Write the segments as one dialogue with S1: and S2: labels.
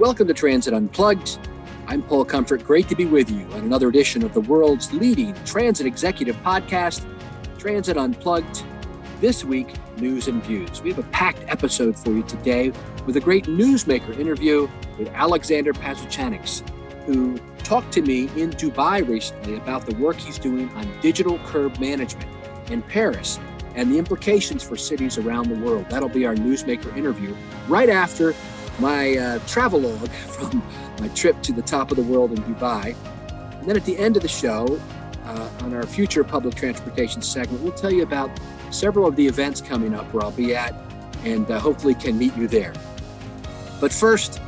S1: Welcome to Transit Unplugged. I'm Paul Comfort. Great to be with you on another edition of the world's leading transit executive podcast, Transit Unplugged. This week, news and views. We have a packed episode for you today with a great newsmaker interview with Alexander Pazuchanics, who talked to me in Dubai recently about the work he's doing on digital curb management in Paris and the implications for cities around the world. That'll be our newsmaker interview right after my uh, travelogue from my trip to the top of the world in Dubai. And then at the end of the show, uh, on our future public transportation segment, we'll tell you about several of the events coming up where I'll be at and uh, hopefully can meet you there. But first,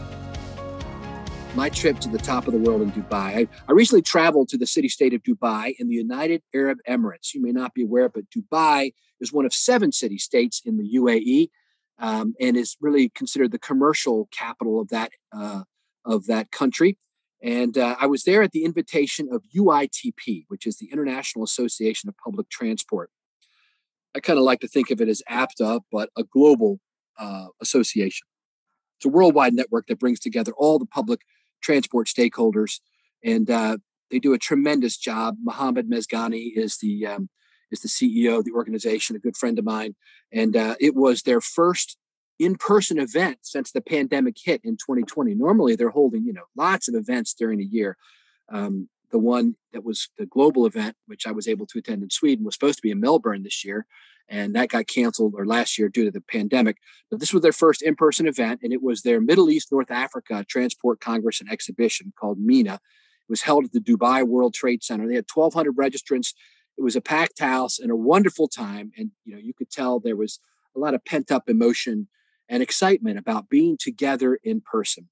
S1: my trip to the top of the world in Dubai. I, I recently traveled to the city state of Dubai in the United Arab Emirates. You may not be aware, but Dubai is one of seven city states in the UAE um, and is really considered the commercial capital of that uh, of that country. And uh, I was there at the invitation of UITP, which is the International Association of Public Transport. I kind of like to think of it as APTA, but a global uh, association. It's a worldwide network that brings together all the public transport stakeholders, and uh, they do a tremendous job. Mohammed Mezghani is the um, is the CEO of the organization, a good friend of mine. And uh, it was their first in-person event since the pandemic hit in 2020. Normally they're holding, you know, lots of events during the year. Um, the one that was the global event, which I was able to attend in Sweden, was supposed to be in Melbourne this year. And that got canceled or last year due to the pandemic. But this was their first in person event, and it was their Middle East, North Africa Transport Congress and Exhibition called MENA. It was held at the Dubai World Trade Center. They had 1,200 registrants it was a packed house and a wonderful time. And, you know, you could tell there was a lot of pent up emotion and excitement about being together in person.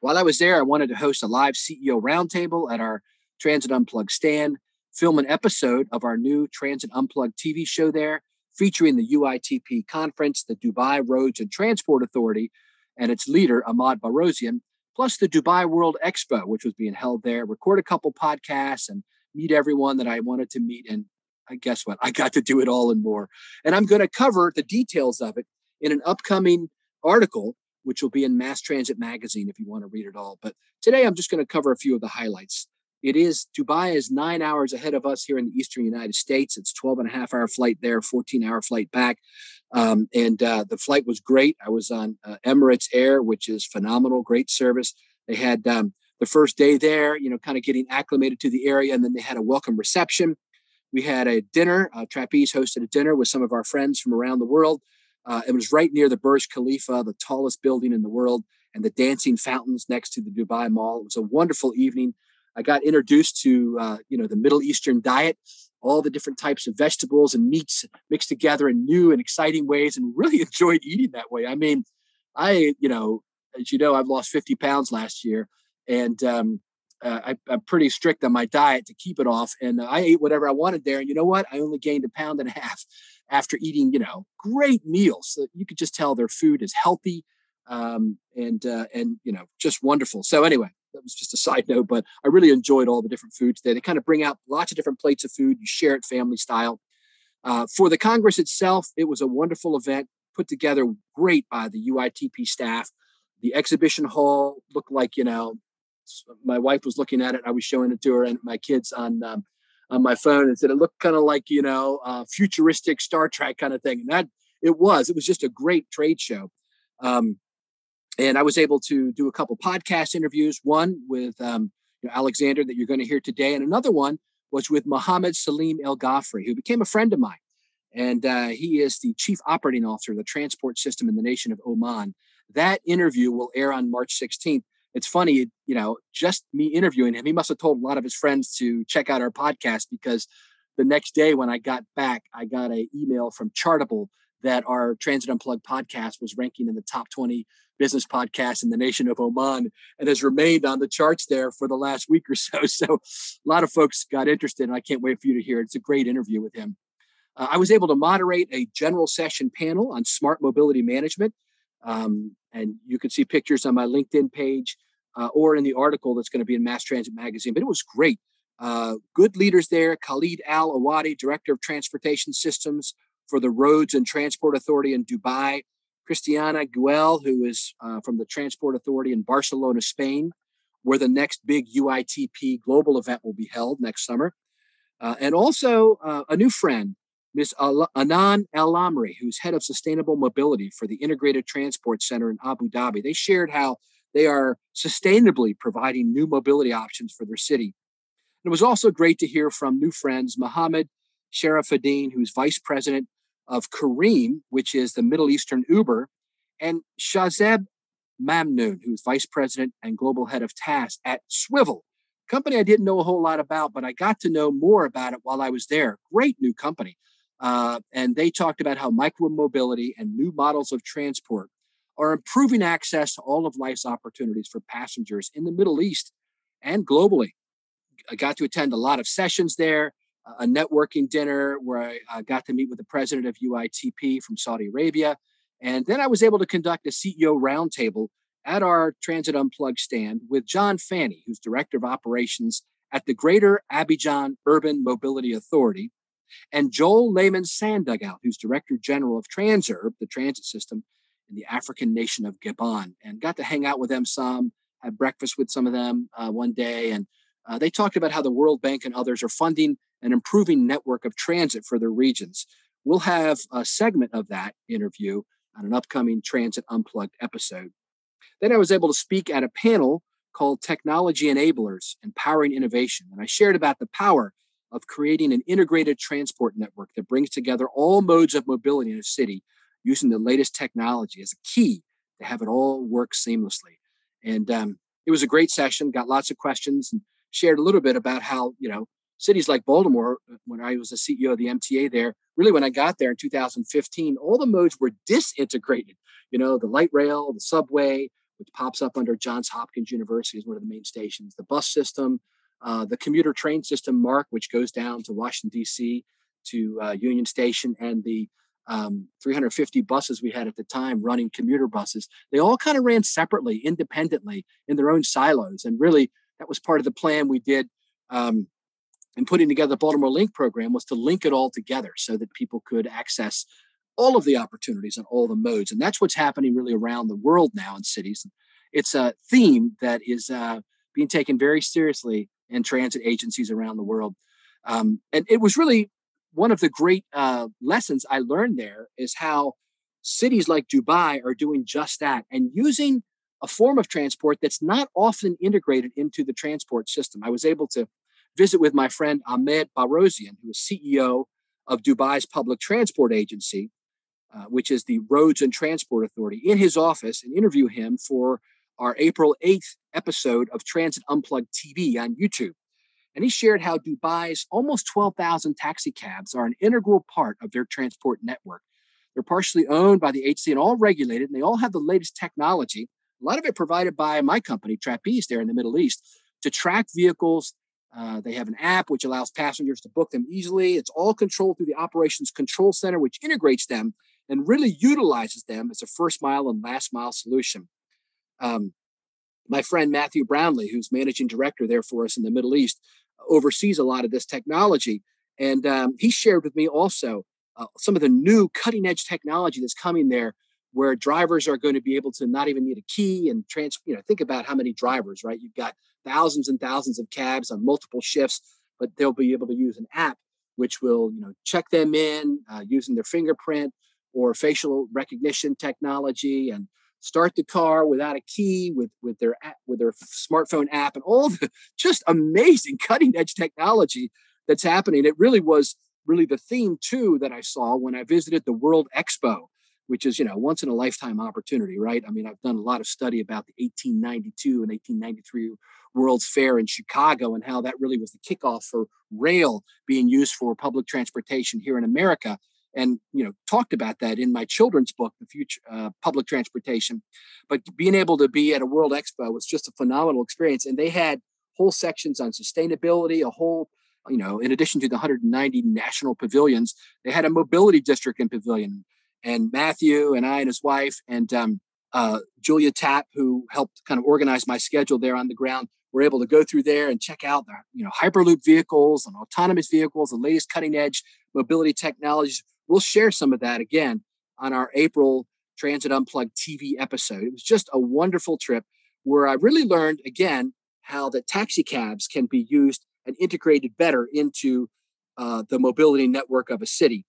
S1: While I was there, I wanted to host a live CEO roundtable at our Transit Unplugged stand, film an episode of our new Transit Unplugged TV show there, featuring the UITP conference, the Dubai Roads and Transport Authority, and its leader, Ahmad Bahrozyan, plus the Dubai World Expo, which was being held there, record a couple podcasts and meet everyone that I wanted to meet. And I guess what? I got to do it all and more. And I'm going to cover the details of it in an upcoming article, which will be in Mass Transit Magazine if you want to read it all. But today I'm just going to cover a few of the highlights. It is Dubai is nine hours ahead of us here in the eastern United States. It's 12 and a half hour flight there, 14 hour flight back. Um, and uh, the flight was great. I was on uh, Emirates Air, which is phenomenal, great service. They had um, the first day there, you know, kind of getting acclimated to the area. And then they had a welcome reception. We had a dinner. Uh, Trapeze hosted a dinner with some of our friends from around the world. Uh, it was right near the Burj Khalifa, the tallest building in the world, and the dancing fountains next to the Dubai Mall. It was a wonderful evening. I got introduced to, uh, you know, the Middle Eastern diet, all the different types of vegetables and meats mixed together in new and exciting ways, and really enjoyed eating that way. I mean, I, you know, as you know, I've lost 50 pounds last year and um, uh, I, am pretty strict on my diet to keep it off. And I ate whatever I wanted there. And you know what? I only gained a pound and a half after eating, you know, great meals. So you could just tell their food is healthy um, and uh, and you know just wonderful. So anyway, that was just a side note, but I really enjoyed all the different foods there. They kind of bring out lots of different plates of food. You share it family style. Uh, for the Congress itself, it was a wonderful event put together great by the UITP staff. The exhibition hall looked like you know my wife was looking at it. I was showing it to her and my kids on um, on my phone and said it looked kind of like you know uh, futuristic Star Trek kind of thing. And that it was. It was just a great trade show. Um, and I was able to do a couple podcast interviews. One with um, you know, Alexander that you're going to hear today, and another one was with Mohammed Salim El Ghafri, who became a friend of mine. And uh, he is the chief operating officer of the transport system in the nation of Oman. That interview will air on March 16th it's funny, you know, just me interviewing him, he must have told a lot of his friends to check out our podcast because the next day when I got back, I got an email from Chartable that our Transit Unplugged podcast was ranking in the top 20 business podcasts in the nation of Oman and has remained on the charts there for the last week or so. So a lot of folks got interested, and I can't wait for you to hear it. It's a great interview with him. Uh, I was able to moderate a general session panel on smart mobility management um, and you can see pictures on my LinkedIn page uh, or in the article that's going to be in Mass Transit Magazine. But it was great. Uh, good leaders there. Khalid Al Awadi, Director of Transportation Systems for the Roads and Transport Authority in Dubai. Christiana Guel, who is uh, from the Transport Authority in Barcelona, Spain, where the next big UITP global event will be held next summer. Uh, and also uh, a new friend, Ms. Anan El Amri, who's head of sustainable mobility for the Integrated Transport Center in Abu Dhabi. They shared how they are sustainably providing new mobility options for their city. And it was also great to hear from new friends, Mohammed Sharafuddin, who's vice president of Careem, which is the Middle Eastern Uber, and Shahzeb Mamnoon, who's vice president and global head of TAS at Swvl, company I didn't know a whole lot about, but I got to know more about it while I was there. Great new company. Uh, and they talked about how micromobility and new models of transport are improving access to all of life's opportunities for passengers in the Middle East and globally. I got to attend a lot of sessions there, a networking dinner where I got to meet with the president of UITP from Saudi Arabia. And then I was able to conduct a CEO roundtable at our Transit Unplugged stand with John Fanny, who's director of operations at the Greater Abidjan Urban Mobility Authority, and Joel Lehman Sandugout, who's director general of Transurb, the transit system in the African nation of Gabon, and got to hang out with them some, had breakfast with some of them uh, one day, and uh, they talked about how the World Bank and others are funding an improving network of transit for their regions. We'll have a segment of that interview on an upcoming Transit Unplugged episode. Then I was able to speak at a panel called Technology Enablers Empowering Innovation. And I shared about the power of creating an integrated transport network that brings together all modes of mobility in a city using the latest technology as a key to have it all work seamlessly. And um, it was a great session, got lots of questions, and shared a little bit about how, you know, cities like Baltimore, uh, when I was the CEO of the MTA there, really when I got there in 2015, all the modes were disintegrated. You know, the light rail, the subway, which pops up under Johns Hopkins University as one of the main stations, the bus system, uh, the commuter train system, MARC, which goes down to Washington, D.C. to uh, Union Station, and the um, 350 buses we had at the time running commuter buses. They all kind of ran separately, independently in their own silos. And really, that was part of the plan we did um, in putting together the Baltimore Link program was to link it all together so that people could access all of the opportunities and all the modes. And that's what's happening really around the world now in cities. It's a theme that is uh, being taken very seriously in transit agencies around the world. Um, and it was really one of the great uh, lessons I learned there is how cities like Dubai are doing just that and using a form of transport that's not often integrated into the transport system. I was able to visit with my friend Ahmed Bahrozyan, who is CEO of Dubai's public transport agency, uh, which is the Roads and Transport Authority, in his office and interview him for our April 8th episode of Transit Unplugged TV on YouTube. And he shared how Dubai's almost 12,000 taxi cabs are an integral part of their transport network. They're partially owned by the HC and all regulated, and they all have the latest technology, a lot of it provided by my company, Trapeze, there in the Middle East, to track vehicles uh, they have an app which allows passengers to book them easily. It's all controlled through the operations control center, which integrates them and really utilizes them as a first mile and last mile solution. Um, my friend Matthew Brownlee, who's managing director there for us in the Middle East, oversees a lot of this technology. And um, he shared with me also uh, some of the new cutting edge technology that's coming there where drivers are going to be able to not even need a key and trans you know think about how many drivers right you've got thousands and thousands of cabs on multiple shifts but they'll be able to use an app which will you know check them in uh, using their fingerprint or facial recognition technology and start the car without a key with with their app, with their smartphone app and all the just amazing cutting edge technology that's happening. It really was really the theme too that i saw when i visited the world expo which is you know once in a lifetime opportunity right? I mean i've done a lot of study about the 1892 and 1893 world's fair in chicago and how that really was the kickoff for rail being used for public transportation here in america and you know talked about that in my children's book the future uh, public transportation but being able to be at a world expo was just a phenomenal experience and they had whole sections on sustainability a whole you know in addition to the 190 national pavilions they had a mobility district and pavilion and Matthew and I and his wife and um, uh, Julia Tapp, who helped kind of organize my schedule there on the ground, were able to go through there and check out the you know hyperloop vehicles and autonomous vehicles, the latest cutting edge mobility technologies. We'll share some of that again on our April Transit Unplugged TV episode. It was just a wonderful trip where I really learned again how that taxi cabs can be used and integrated better into uh, the mobility network of a city.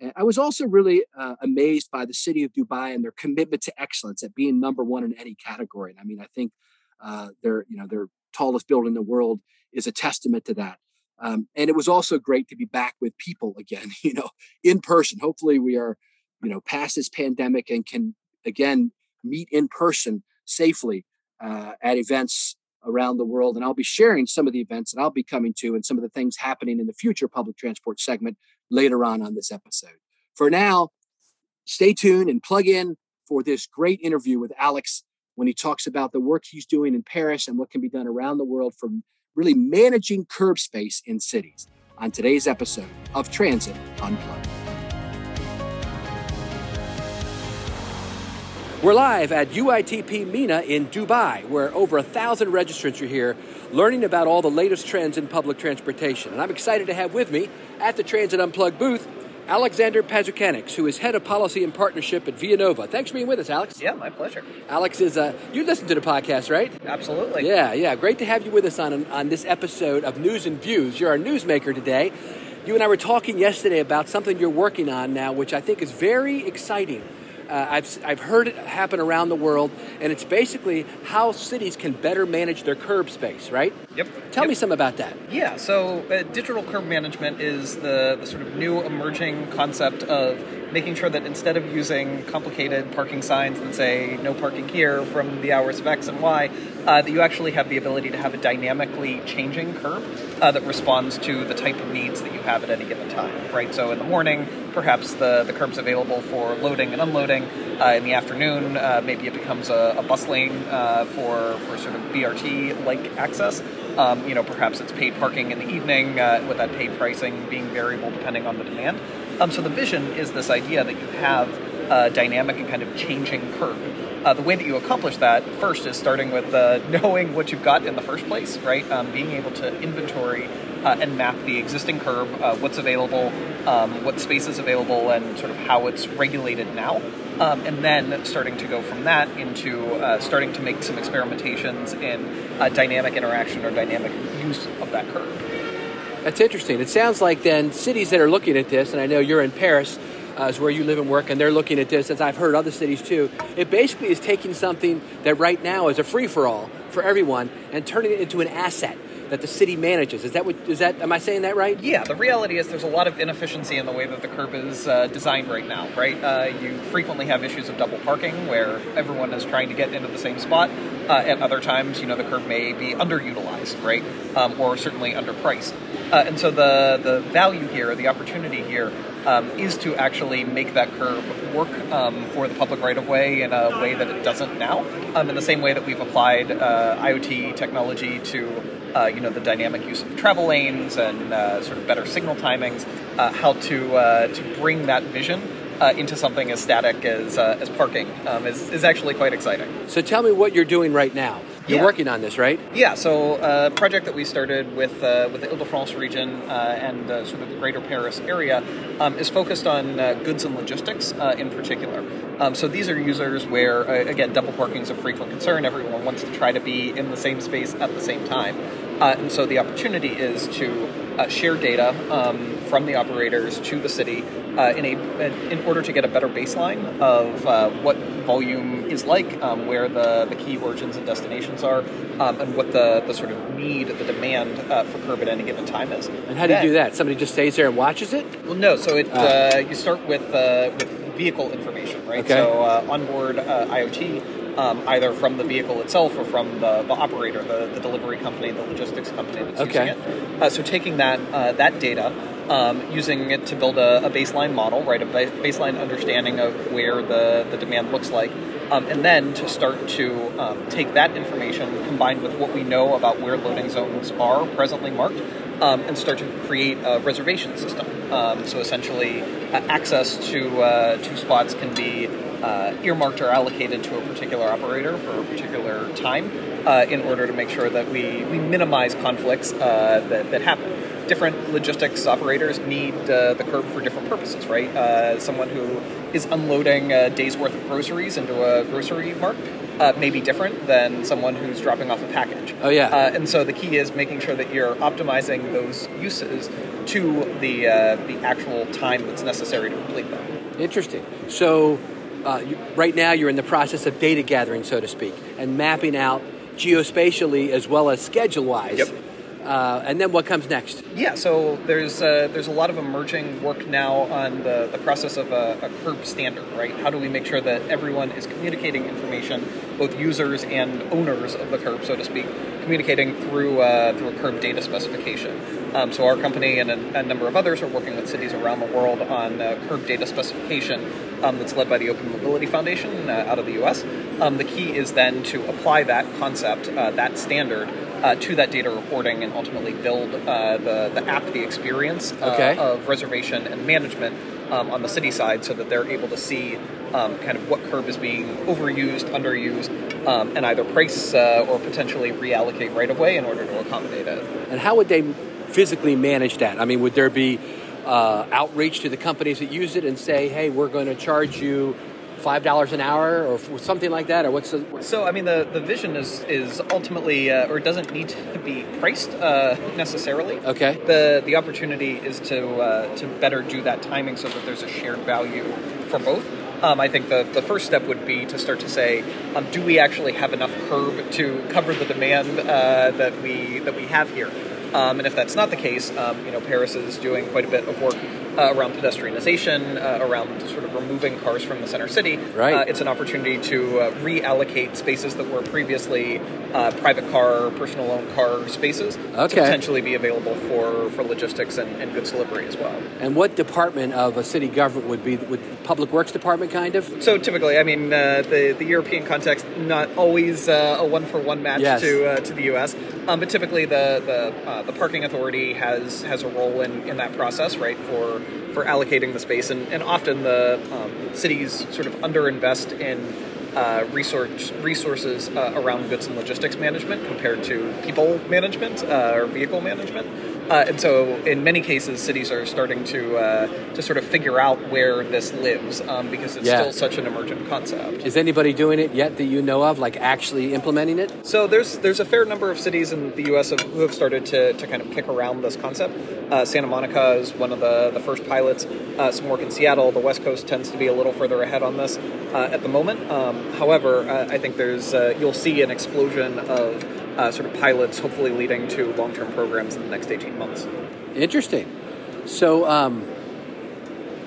S1: And I was also really uh, amazed by the city of Dubai and their commitment to excellence at being number one in any category. And I mean, I think uh, their you know their tallest building in the world is a testament to that. Um, and it was also great to be back with people again, you know, in person. Hopefully, we are you know past this pandemic and can again meet in person safely uh, at events around the world. And I'll be sharing some of the events that I'll be coming to and some of the things happening in the future public transport segment later on on this episode. For now, stay tuned and plug in for this great interview with Alex when he talks about the work he's doing in Paris and what can be done around the world for really managing curb space in cities on today's episode of Transit Unplugged. We're live at UITP MENA in Dubai, where over a thousand registrants are here learning about all the latest trends in public transportation. And I'm excited to have with me at the Transit Unplugged booth Alexander Pazuchanics, who is head of policy and partnership at Vianova. Thanks for being with us, Alex.
S2: Yeah, my pleasure.
S1: Alex is uh, you listen to the podcast, right?
S2: Absolutely.
S1: Yeah, yeah. Great to have you with us on on this episode of News and Views. You're our newsmaker today. You and I were talking yesterday about something you're working on now, which I think is very exciting uh, I've, I've heard it happen around the world, and it's basically how cities can better manage their curb space, right?
S2: Yep.
S1: Tell
S2: yep.
S1: me some about that.
S2: Yeah, so uh, digital curb management is the, the sort of new emerging concept of making sure that instead of using complicated parking signs that say no parking here from the hours of X and Y, uh, that you actually have the ability to have a dynamically changing curb uh, that responds to the type of needs that you have at any given time, right? So in the morning, perhaps the, the curb's available for loading and unloading. Uh, in the afternoon, uh, maybe it becomes a, a uh, for, for sort of BRT-like access. Um, you know, perhaps it's paid parking in the evening, uh, with that paid pricing being variable depending on the demand. Um, so the vision is this idea that you have a dynamic and kind of changing curb. Uh, the way that you accomplish that first is starting with uh, knowing what you've got in the first place, right? Um, being able to inventory uh, and map the existing curb, uh, what's available, um, what space is available, and sort of how it's regulated now. Um, and then starting to go from that into uh, starting to make some experimentations in uh, dynamic interaction or dynamic use of that curb.
S1: That's interesting. It sounds like then cities that are looking at this, and I know you're in Paris, uh, is where you live and work, and they're looking at this, as I've heard other cities too. It basically is taking something that right now is a free for all for everyone and turning it into an asset that the city manages. Is that what is that? Am I saying that right?
S2: Yeah. The reality is there's a lot of inefficiency in the way that the curb is uh, designed right now. Right. Uh, you frequently have issues of double parking where everyone is trying to get into the same spot. Uh, at other times, you know, the curb may be underutilized, right, um, or certainly underpriced. Uh, and so the the value here, the opportunity here, um, is to actually make that curb work um, for the public right of way in a way that it doesn't now. Um, in the same way that we've applied uh, IoT technology to uh, you know the dynamic use of travel lanes and uh, sort of better signal timings, uh, how to uh, to bring that vision uh, into something as static as, uh, as parking um, is, is actually quite exciting.
S1: So tell me what you're doing right now. You're
S2: yeah. working
S1: on this, right?
S2: Yeah. So a uh, project that we started with uh, with the Ile-de-France region uh, and uh, sort of the Greater Paris area um, is focused on uh, goods and logistics uh, in particular. Um, so these are users where again double parking is a frequent concern. Everyone wants to try to be in the same space at the same time, and so the opportunity is to share data um, from the operators to the city uh, in a in order to get a better baseline of uh, what volume is like, um, where the, the key origins and destinations are, um, and what the, the sort of need, the demand uh, for curb at any given time is.
S1: And how do you do that? Somebody just stays there and watches it?
S2: Well, no. So it ah. uh, you start with uh, with vehicle information, right?
S1: Okay.
S2: So uh, onboard IoT. Um, either from the vehicle itself or from the, the operator, the, the delivery company, the logistics company that's
S1: okay.
S2: using it. Uh, so taking that uh, that data, um, using it to build a, a, baseline model, right, a ba- baseline understanding of where the, the demand looks like, um, and then to start to um, take that information combined with what we know about where loading zones are presently marked, um, and start to create a reservation system. Um, so essentially, uh, access to uh, to spots can be uh, earmarked or allocated to a particular operator for a particular time uh, in order to make sure that we, we minimize conflicts uh, that, that happen different logistics operators need uh, the curb for different purposes, right? Uh, someone who is unloading a day's worth of groceries into a grocery mart uh, may be different than someone who's dropping off a package.
S1: Oh yeah.
S2: Uh, and so the key is making sure that you're optimizing those uses to the uh, the actual time that's necessary to complete them.
S1: Interesting. So, uh, you, right now you're in the process of data gathering, so to speak, and mapping out geospatially as well as schedule wise.
S2: Yep.
S1: Uh, and then what comes next?
S2: Yeah, so there's uh, there's a lot of emerging work now on the, the process of a, a curb standard, right? How do we make sure that everyone is communicating information, both users and owners of the curb, so to speak, communicating through uh, through a curb data specification. Um, so our company and a, a, number of others are working with cities around the world on uh, curb data specification um, that's led by the Open Mobility Foundation uh, out of the U.S. Um, the key is then to apply that concept, uh, that standard uh, to that data reporting and ultimately build uh, the, the app, the experience uh,
S1: Okay.
S2: of reservation and management um, on the city side so that they're able to see um, kind of what curb is being overused, underused, um, and either price uh, or potentially reallocate right of way in order to accommodate it.
S1: And how would they physically manage that? I mean, would there be uh, outreach to the companies that use it and say, hey, we're going to charge you five dollars an hour or something like that, or what's the?
S2: So, I mean, the, the vision is is ultimately, uh, or doesn't need to be priced uh, necessarily.
S1: Okay.
S2: The the opportunity is to uh, to better do that timing so that there's a shared value for both. Um, I think the, the first step would be to start to say, um, do we actually have enough curb to cover the demand uh, that we that we have here? Um, and if that's not the case, um, you know, Paris is doing quite a bit of work uh, around pedestrianization, uh, around sort of removing cars from the center city.
S1: Right.
S2: Uh, it's an opportunity to uh, reallocate spaces that were previously uh, private car, personal owned car spaces to potentially be available for, for logistics and, and goods delivery as well.
S1: And what department of a city government would be? Would the Public Works Department kind of?
S2: So typically, I mean, uh, the the European context not always uh, a one for one match
S1: Yes.
S2: to uh, to the U.S. Um, but typically, the the uh, the parking authority has has a role in, in that process, right? For for allocating the space, and, and often the um, cities sort of underinvest in. Uh, resource resources uh, around goods and logistics management compared to people management uh, or vehicle management, uh, and so in many cases, cities are starting to uh, to sort of figure out where this lives um, because it's
S1: Yeah.
S2: still such an emergent concept.
S1: Is anybody doing it yet that you know of, like actually implementing it?
S2: So there's there's a fair number of cities in the U.S. of- who have started to, to kind of kick around this concept. Uh, Santa Monica is one of the, the first pilots. Uh, some work in Seattle. The West Coast tends to be a little further ahead on this uh, at the moment. Um, however, uh, I think there's uh, you'll see an explosion of uh, sort of pilots, hopefully leading to long term programs in the next 18 months.
S1: Interesting. So, um,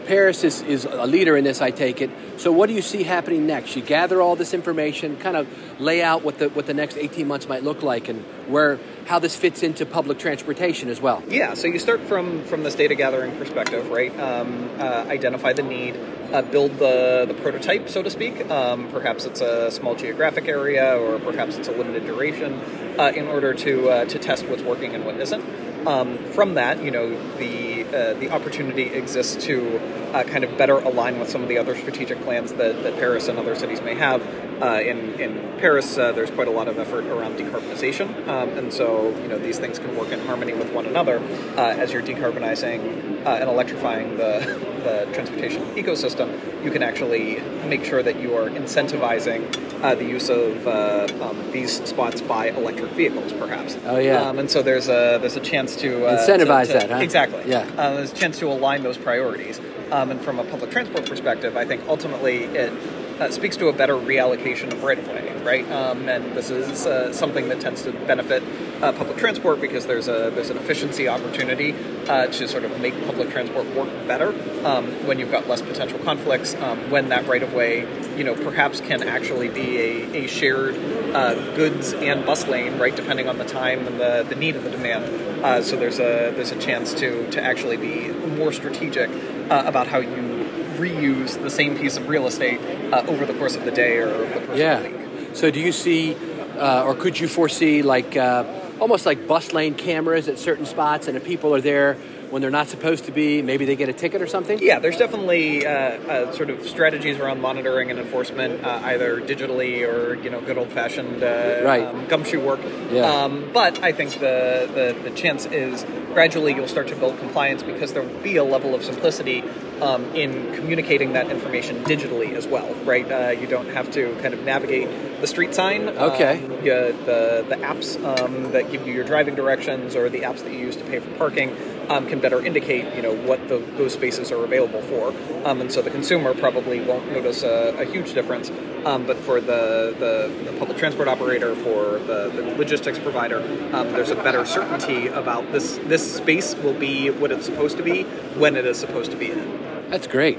S1: Paris is, is a leader in this, I take it. So, what do you see happening next? You gather all this information, kind of lay out what the what the next eighteen months might look like, and where how this fits into public transportation as well.
S2: Yeah, so you start from from this data gathering perspective, right? Um, uh, identify the need, uh, build the the prototype, so to speak. Um, perhaps it's a small geographic area, or perhaps it's a limited duration, uh, in order to uh, to test what's working and what isn't. Um, from that, you know, the uh, the opportunity exists to uh, kind of better align with some of the other strategic plans that, that Paris and other cities may have. Uh, in in Paris, uh, there's quite a lot of effort around decarbonization, um, and so you know these things can work in harmony with one another uh, as you're decarbonizing uh, and electrifying the the transportation ecosystem. You can actually make sure that you are incentivizing uh, the use of uh, um, these spots by electric vehicles, perhaps.
S1: Oh, yeah.
S2: Um, and so there's a there's a chance to uh,
S1: Incentivize
S2: to- to-
S1: that, huh?
S2: Exactly.
S1: Yeah.
S2: Uh, there's a chance to align those priorities. Um, and from a public transport perspective, I think ultimately it uh, speaks to a better reallocation of right of way, right? Um, and this is uh, something that tends to benefit uh, public transport because there's a there's an efficiency opportunity uh, to sort of make public transport work better um, when you've got less potential conflicts. Um, when that right of way, you know, perhaps can actually be a, a shared uh, goods and bus lane, right? Depending on the time and the, the need and the demand. Uh, so there's a there's a chance to to actually be more strategic uh, about how you reuse the same piece of real estate uh, over the course of the day or over the course
S1: Yeah.
S2: of the week.
S1: So, do you see, uh, or could you foresee, like uh, almost like bus lane cameras at certain spots, and if people are there when they're not supposed to be, maybe they get a ticket or something?
S2: Yeah, there's definitely uh, uh, sort of strategies around monitoring and enforcement, uh, either digitally or you know good old fashioned uh,
S1: Right.
S2: um, gumshoe work.
S1: Yeah.
S2: Um, but I think the, the the chance is gradually you'll start to build compliance because there will be a level of simplicity um, in communicating that information digitally as well, right? Uh, you don't have to kind of navigate the street sign.
S3: Okay.
S2: Um, yeah, the the apps um, that give you your driving directions or the apps that you use to pay for parking um, can better indicate, you know, what the, those spaces are available for. Um, and so the consumer probably won't notice a, a huge difference. Um, but for the, the, the, public transport operator, for the, the logistics provider, um, there's a better certainty about this. This space will be what it's supposed to be when it is supposed to be in.
S3: That's great.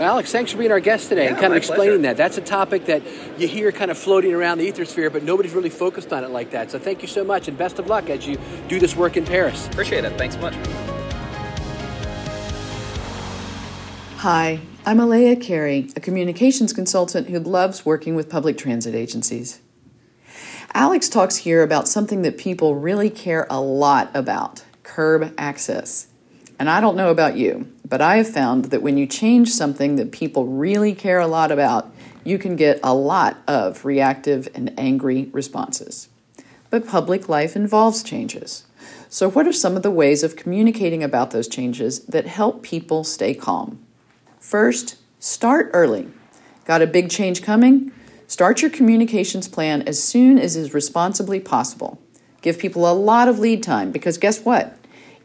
S3: Alex, thanks for being our guest today
S2: yeah,
S3: and kind of explaining
S2: pleasure.
S3: that. That's a topic that you hear kind of floating around the ethersphere, but nobody's really focused on it like that. So thank you so much and best of luck as you do this work in Paris.
S2: Appreciate it. Thanks so much.
S4: Hi, I'm Elea Carey, a communications consultant who loves working with public transit agencies. Alex talks here about something that people really care a lot about curb access. And I don't know about you, but I have found that when you change something that people really care a lot about, you can get a lot of reactive and angry responses. But public life involves changes. So, what are some of the ways of communicating about those changes that help people stay calm? First, start early. Got a big change coming? Start your communications plan as soon as is responsibly possible. Give people a lot of lead time because guess what?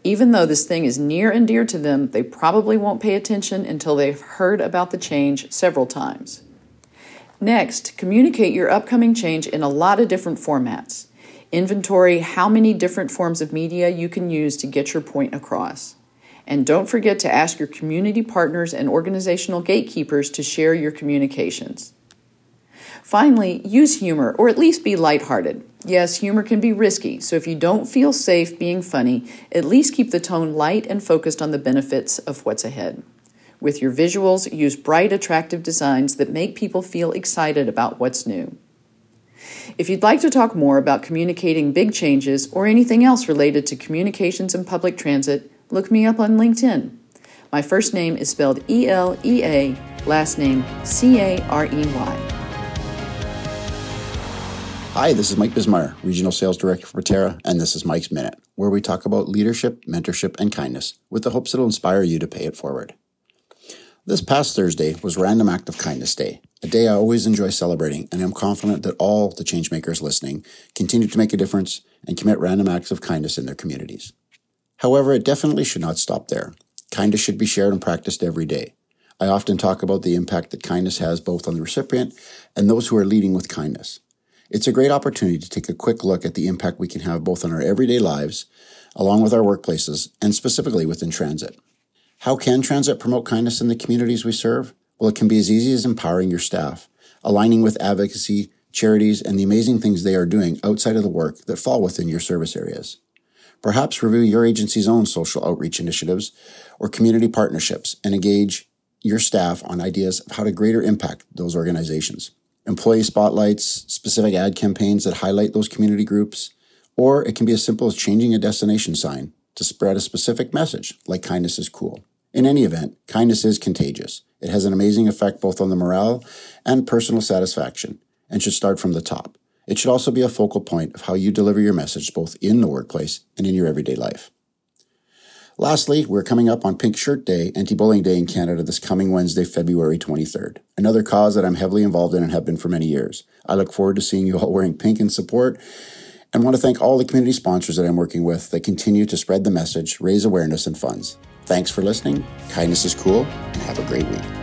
S4: Even though this thing is near and dear to them, they probably won't pay attention until they've heard about the change several times. Next, communicate your upcoming change in a lot of different formats. Inventory how many different forms of media you can use to get your point across. And don't forget to ask your community partners and organizational gatekeepers to share your communications. Finally, use humor or at least be lighthearted. Yes, humor can be risky, so if you don't feel safe being funny, at least keep the tone light and focused on the benefits of what's ahead. With your visuals, use bright, attractive designs that make people feel excited about what's new. If you'd like to talk more about communicating big changes or anything else related to communications and public transit, look me up on LinkedIn. My first name is spelled E L E A, last name C A R E Y.
S5: Hi, this is Mike Bismeyer, Regional Sales Director for Terra, and this is Mike's Minute, where we talk about leadership, mentorship, and kindness with the hopes it'll inspire you to pay it forward. This past Thursday was Random Act of Kindness Day, a day I always enjoy celebrating, and I'm confident that all the changemakers listening continue to make a difference and commit random acts of kindness in their communities. However, it definitely should not stop there. Kindness should be shared and practiced every day. I often talk about the impact that kindness has both on the recipient and those who are leading with kindness. It's a great opportunity to take a quick look at the impact we can have both on our everyday lives, along with our workplaces, and specifically within transit. How can transit promote kindness in the communities we serve? Well, it can be as easy as empowering your staff, aligning with advocacy, charities, and the amazing things they are doing outside of the work that fall within your service areas. Perhaps review your agency's own social outreach initiatives or community partnerships and engage your staff on ideas of how to greater impact those organizations employee spotlights, specific ad campaigns that highlight those community groups, or it can be as simple as changing a destination sign to spread a specific message, like kindness is cool. In any event, kindness is contagious. It has an amazing effect both on the morale and personal satisfaction, and should start from the top. It should also be a focal point of how you deliver your message both in the workplace and in your everyday life. Lastly, we're coming up on Pink Shirt Day, Anti Bullying Day in Canada this coming Wednesday, February 23rd. Another cause that I'm heavily involved in and have been for many years. I look forward to seeing you all wearing pink in support and want to thank all the community sponsors that I'm working with that continue to spread the message, raise awareness, and funds. Thanks for listening. Kindness is cool, and have a great week.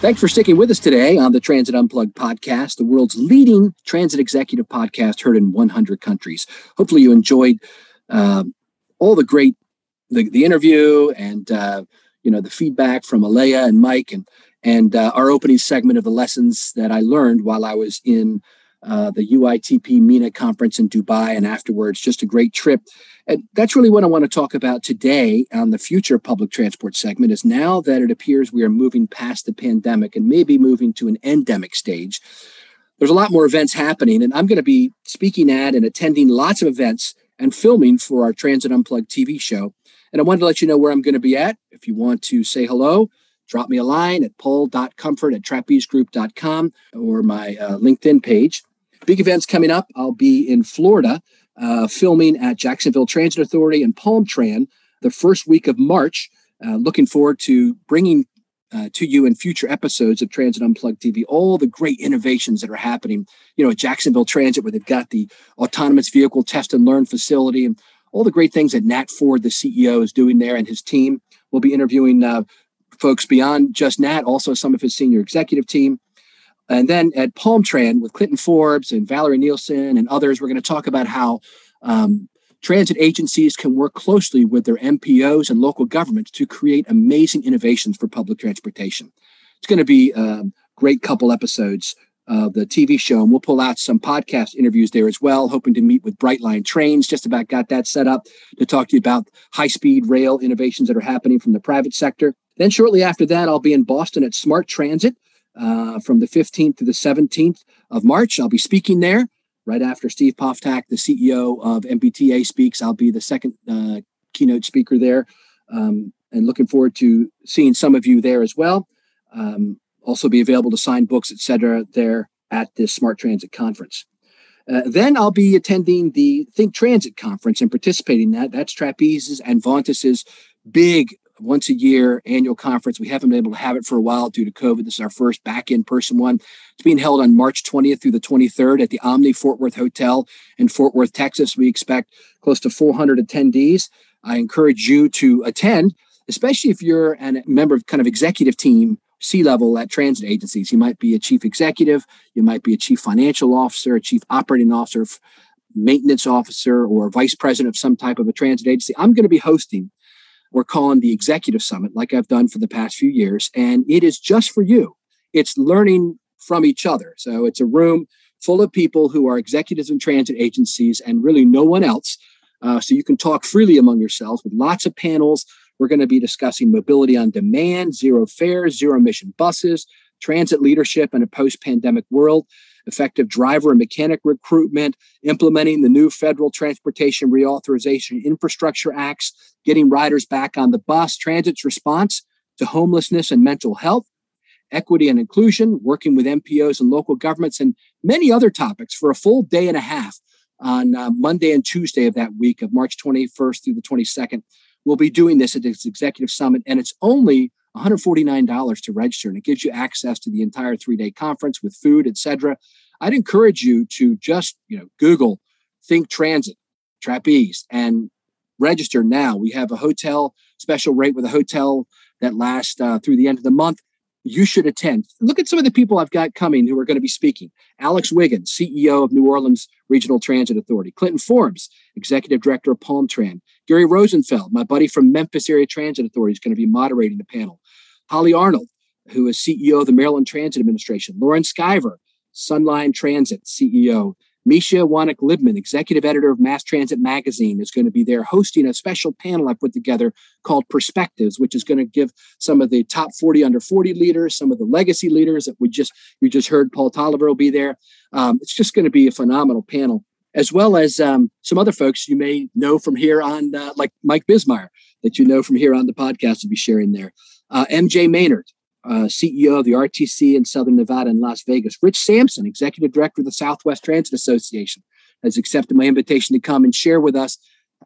S1: Thanks for sticking with us today on the Transit Unplugged podcast, the world's leading transit executive podcast heard in 100 countries. Hopefully, you enjoyed uh, all the great the, the interview and uh, you know the feedback from Elea and Mike and and uh, our opening segment of the lessons that I learned while I was in uh, the UITP MENA conference in Dubai and afterwards. Just a great trip. And that's really what I want to talk about today on the future public transport segment is now that it appears we are moving past the pandemic and maybe moving to an endemic stage. There's a lot more events happening, and I'm going to be speaking at and attending lots of events and filming for our Transit Unplugged TV show. And I wanted to let you know where I'm going to be at. If you want to say hello, drop me a line at paul.comfort at trapezegroup.com or my uh, LinkedIn page. Big events coming up. I'll be in Florida uh, filming at Jacksonville Transit Authority and Palm Tran the first week of March. Uh, looking forward to bringing uh, to you in future episodes of Transit Unplugged TV all the great innovations that are happening. You know, at Jacksonville Transit, where they've got the autonomous vehicle test and learn facility, and all the great things that Nat Ford, the CEO, is doing there, and his team. We'll be interviewing uh, folks beyond just Nat, also some of his senior executive team. And then at Palmtran with Clinton Forbes and Valerie Neilson and others, we're going to talk about how um, transit agencies can work closely with their MPOs and local governments to create amazing innovations for public transportation. It's going to be a great couple episodes of the TV show, and we'll pull out some podcast interviews there as well, hoping to meet with Brightline Trains. Just about got that set up to talk to you about high speed rail innovations that are happening from the private sector. Then, shortly after that, I'll be in Boston at Smart Transit uh, from the 15th to the 17th of March. I'll be speaking there right after Steve Poftak, the CEO of MBTA, speaks. I'll be the second uh, keynote speaker there, um, and looking forward to seeing some of you there as well. Um, also, be available to sign books, etc. There at this Smart Transit conference. Uh, then I'll be attending the Think Transit conference and participating in that. That's Trapeze's and Vontas's big once a year annual conference. We haven't been able to have it for a while due to COVID. This is our first back in person one. It's being held on March 20th through the 23rd at the Omni Fort Worth Hotel in Fort Worth, Texas. We expect close to 400 attendees. I encourage you to attend, especially if you're a member of kind of executive team C level at transit agencies. You might be a chief executive, you might be a chief financial officer, a chief operating officer, maintenance officer, or vice president of some type of a transit agency. I'm going to be hosting we're calling the Executive Summit, like I've done for the past few years. And it is just for you. It's learning from each other. So it's a room full of people who are executives in transit agencies and really no one else. Uh, so you can talk freely among yourselves with lots of panels. We're going to be discussing mobility on demand, zero fares, zero emission buses, transit leadership in a post pandemic world effective driver and mechanic recruitment, implementing the new federal transportation reauthorization infrastructure acts, getting riders back on the bus, transit's response to homelessness and mental health, equity and inclusion, working with MPOs and local governments, and many other topics for a full day and a half on uh, Monday and Tuesday of that week of March 21st through the 22nd. We'll be doing this at this executive summit, and it's only $149 to register, and it gives you access to the entire three-day conference with food, etc. I'd encourage you to just you know Google Think Transit Trapeze and register now. We have a hotel special rate with a hotel that lasts uh, through the end of the month. You should attend. Look at some of the people I've got coming who are going to be speaking. Alex Wiggins, CEO of New Orleans Regional Transit Authority. Clinton Forbes, Executive Director of Palm Tran. Gary Rosenfeld, my buddy from Memphis Area Transit Authority, is going to be moderating the panel. Holly Arnold, who is CEO of the Maryland Transit Administration. Lauren Skiver, Sunline Transit CEO. Mischa Wanek Libman, executive editor of Mass Transit Magazine, is going to be there hosting a special panel I put together called Perspectives, which is going to give some of the top 40 under 40 leaders, some of the legacy leaders that we just you just heard. Paul Toliver will be there. Um, it's just going to be a phenomenal panel, as well as um, some other folks you may know from here on, uh, like Mike Bismeyer, that you know from here on the podcast, will be sharing there. Uh, MJ Maynard, uh, CEO of the RTC in Southern Nevada and Las Vegas. Rich Sampson, Executive Director of the Southwest Transit Association, has accepted my invitation to come and share with us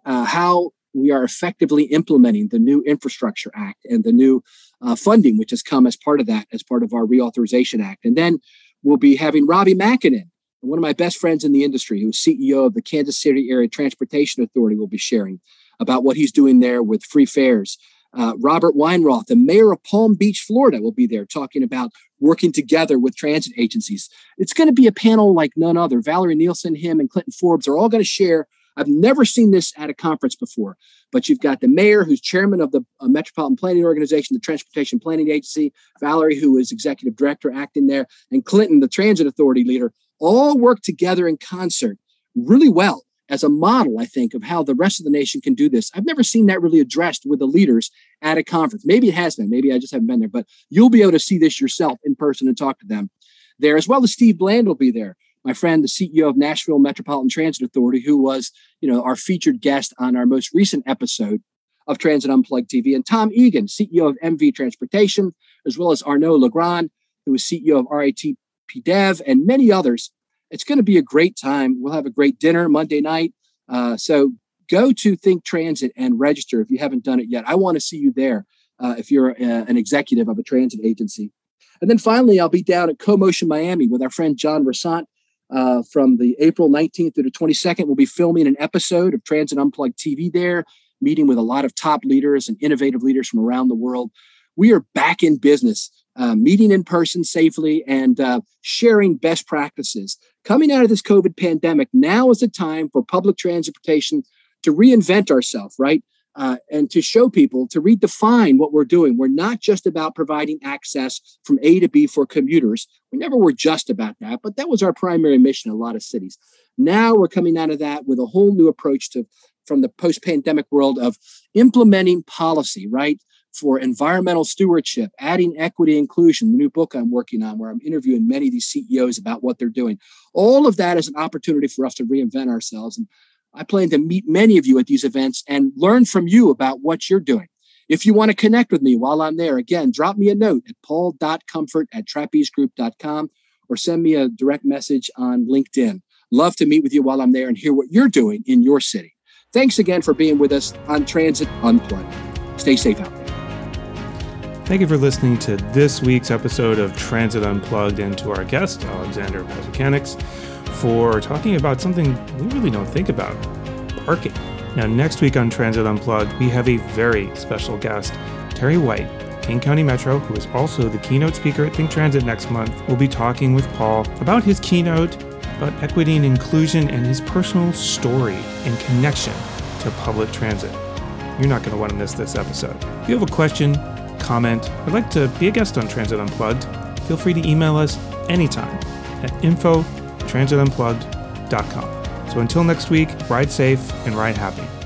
S1: uh, how we are effectively implementing the new Infrastructure Act and the new uh, funding, which has come as part of that, as part of our Reauthorization Act. And then we'll be having Robbie Makinen, one of my best friends in the industry, who's CEO of the Kansas City Area Transportation Authority, will be sharing about what he's doing there with free fares uh, Robert Weinroth, the mayor of Palm Beach, Florida, will be there talking about working together with transit agencies. It's going to be a panel like none other. Valerie Neilson, him, and Clinton Forbes are all going to share. I've never seen this at a conference before, but you've got the mayor, who's chairman of the uh, Metropolitan Planning Organization, the Transportation Planning Agency, Valerie, who is executive director acting there, and Clinton, the transit authority leader, all work together in concert really well as a model, I think, of how the rest of the nation can do this. I've never seen that really addressed with the leaders at a conference. Maybe it has been. Maybe I just haven't been there, but you'll be able to see this yourself in person and talk to them there, as well as Steve Bland will be there. My friend, the CEO of Nashville Metropolitan Transit Authority, who was, you know, our featured guest on our most recent episode of Transit Unplugged TV, and Tom Egan, CEO of MV Transportation, as well as Arnaud Legrand, who is CEO of RATP Dev, and many others it's going to be a great time. We'll have a great dinner Monday night. Uh, so go to Think Transit and register if you haven't done it yet. I want to see you there uh, if you're a, an executive of a transit agency. And then finally, I'll be down at CoMotion Miami with our friend John Rossant. Uh, from the April 19th through the 22nd, we'll be filming an episode of Transit Unplugged TV there, meeting with a lot of top leaders and innovative leaders from around the world. We are back in business, uh, meeting in person safely and uh, sharing best practices. Coming out of this COVID pandemic, now is the time for public transportation to reinvent ourselves, right? Uh, and to show people to redefine what we're doing. We're not just about providing access from A to B for commuters. We never were just about that, but that was our primary mission in a lot of cities. Now we're coming out of that with a whole new approach to from the post-pandemic world of implementing policy, right? For environmental stewardship, adding equity inclusion, the new book I'm working on, where I'm interviewing many of these CEOs about what they're doing. All of that is an opportunity for us to reinvent ourselves. And I plan to meet many of you at these events and learn from you about what you're doing. If you want to connect with me while I'm there, again, drop me a note at paul.comfort at trapezegroup.com or send me a direct message on LinkedIn. Love to meet with you while I'm there and hear what you're doing in your city. Thanks again for being with us on Transit Unplugged. Stay safe out there.
S6: Thank you for listening to this week's episode of Transit Unplugged and to our guest, Alexander Pazuchanics for talking about something we really don't think about parking. Now, next week on Transit Unplugged, we have a very special guest, Terry White, King County Metro, who is also the keynote speaker at Think Transit next month, will be talking with Paul about his keynote, about equity and inclusion, and his personal story and connection to public transit. You're not going to want to miss this episode. If you have a question, comment, or like to be a guest on Transit Unplugged, feel free to email us anytime at info transitunplugged.com. So until next week, ride safe and ride happy.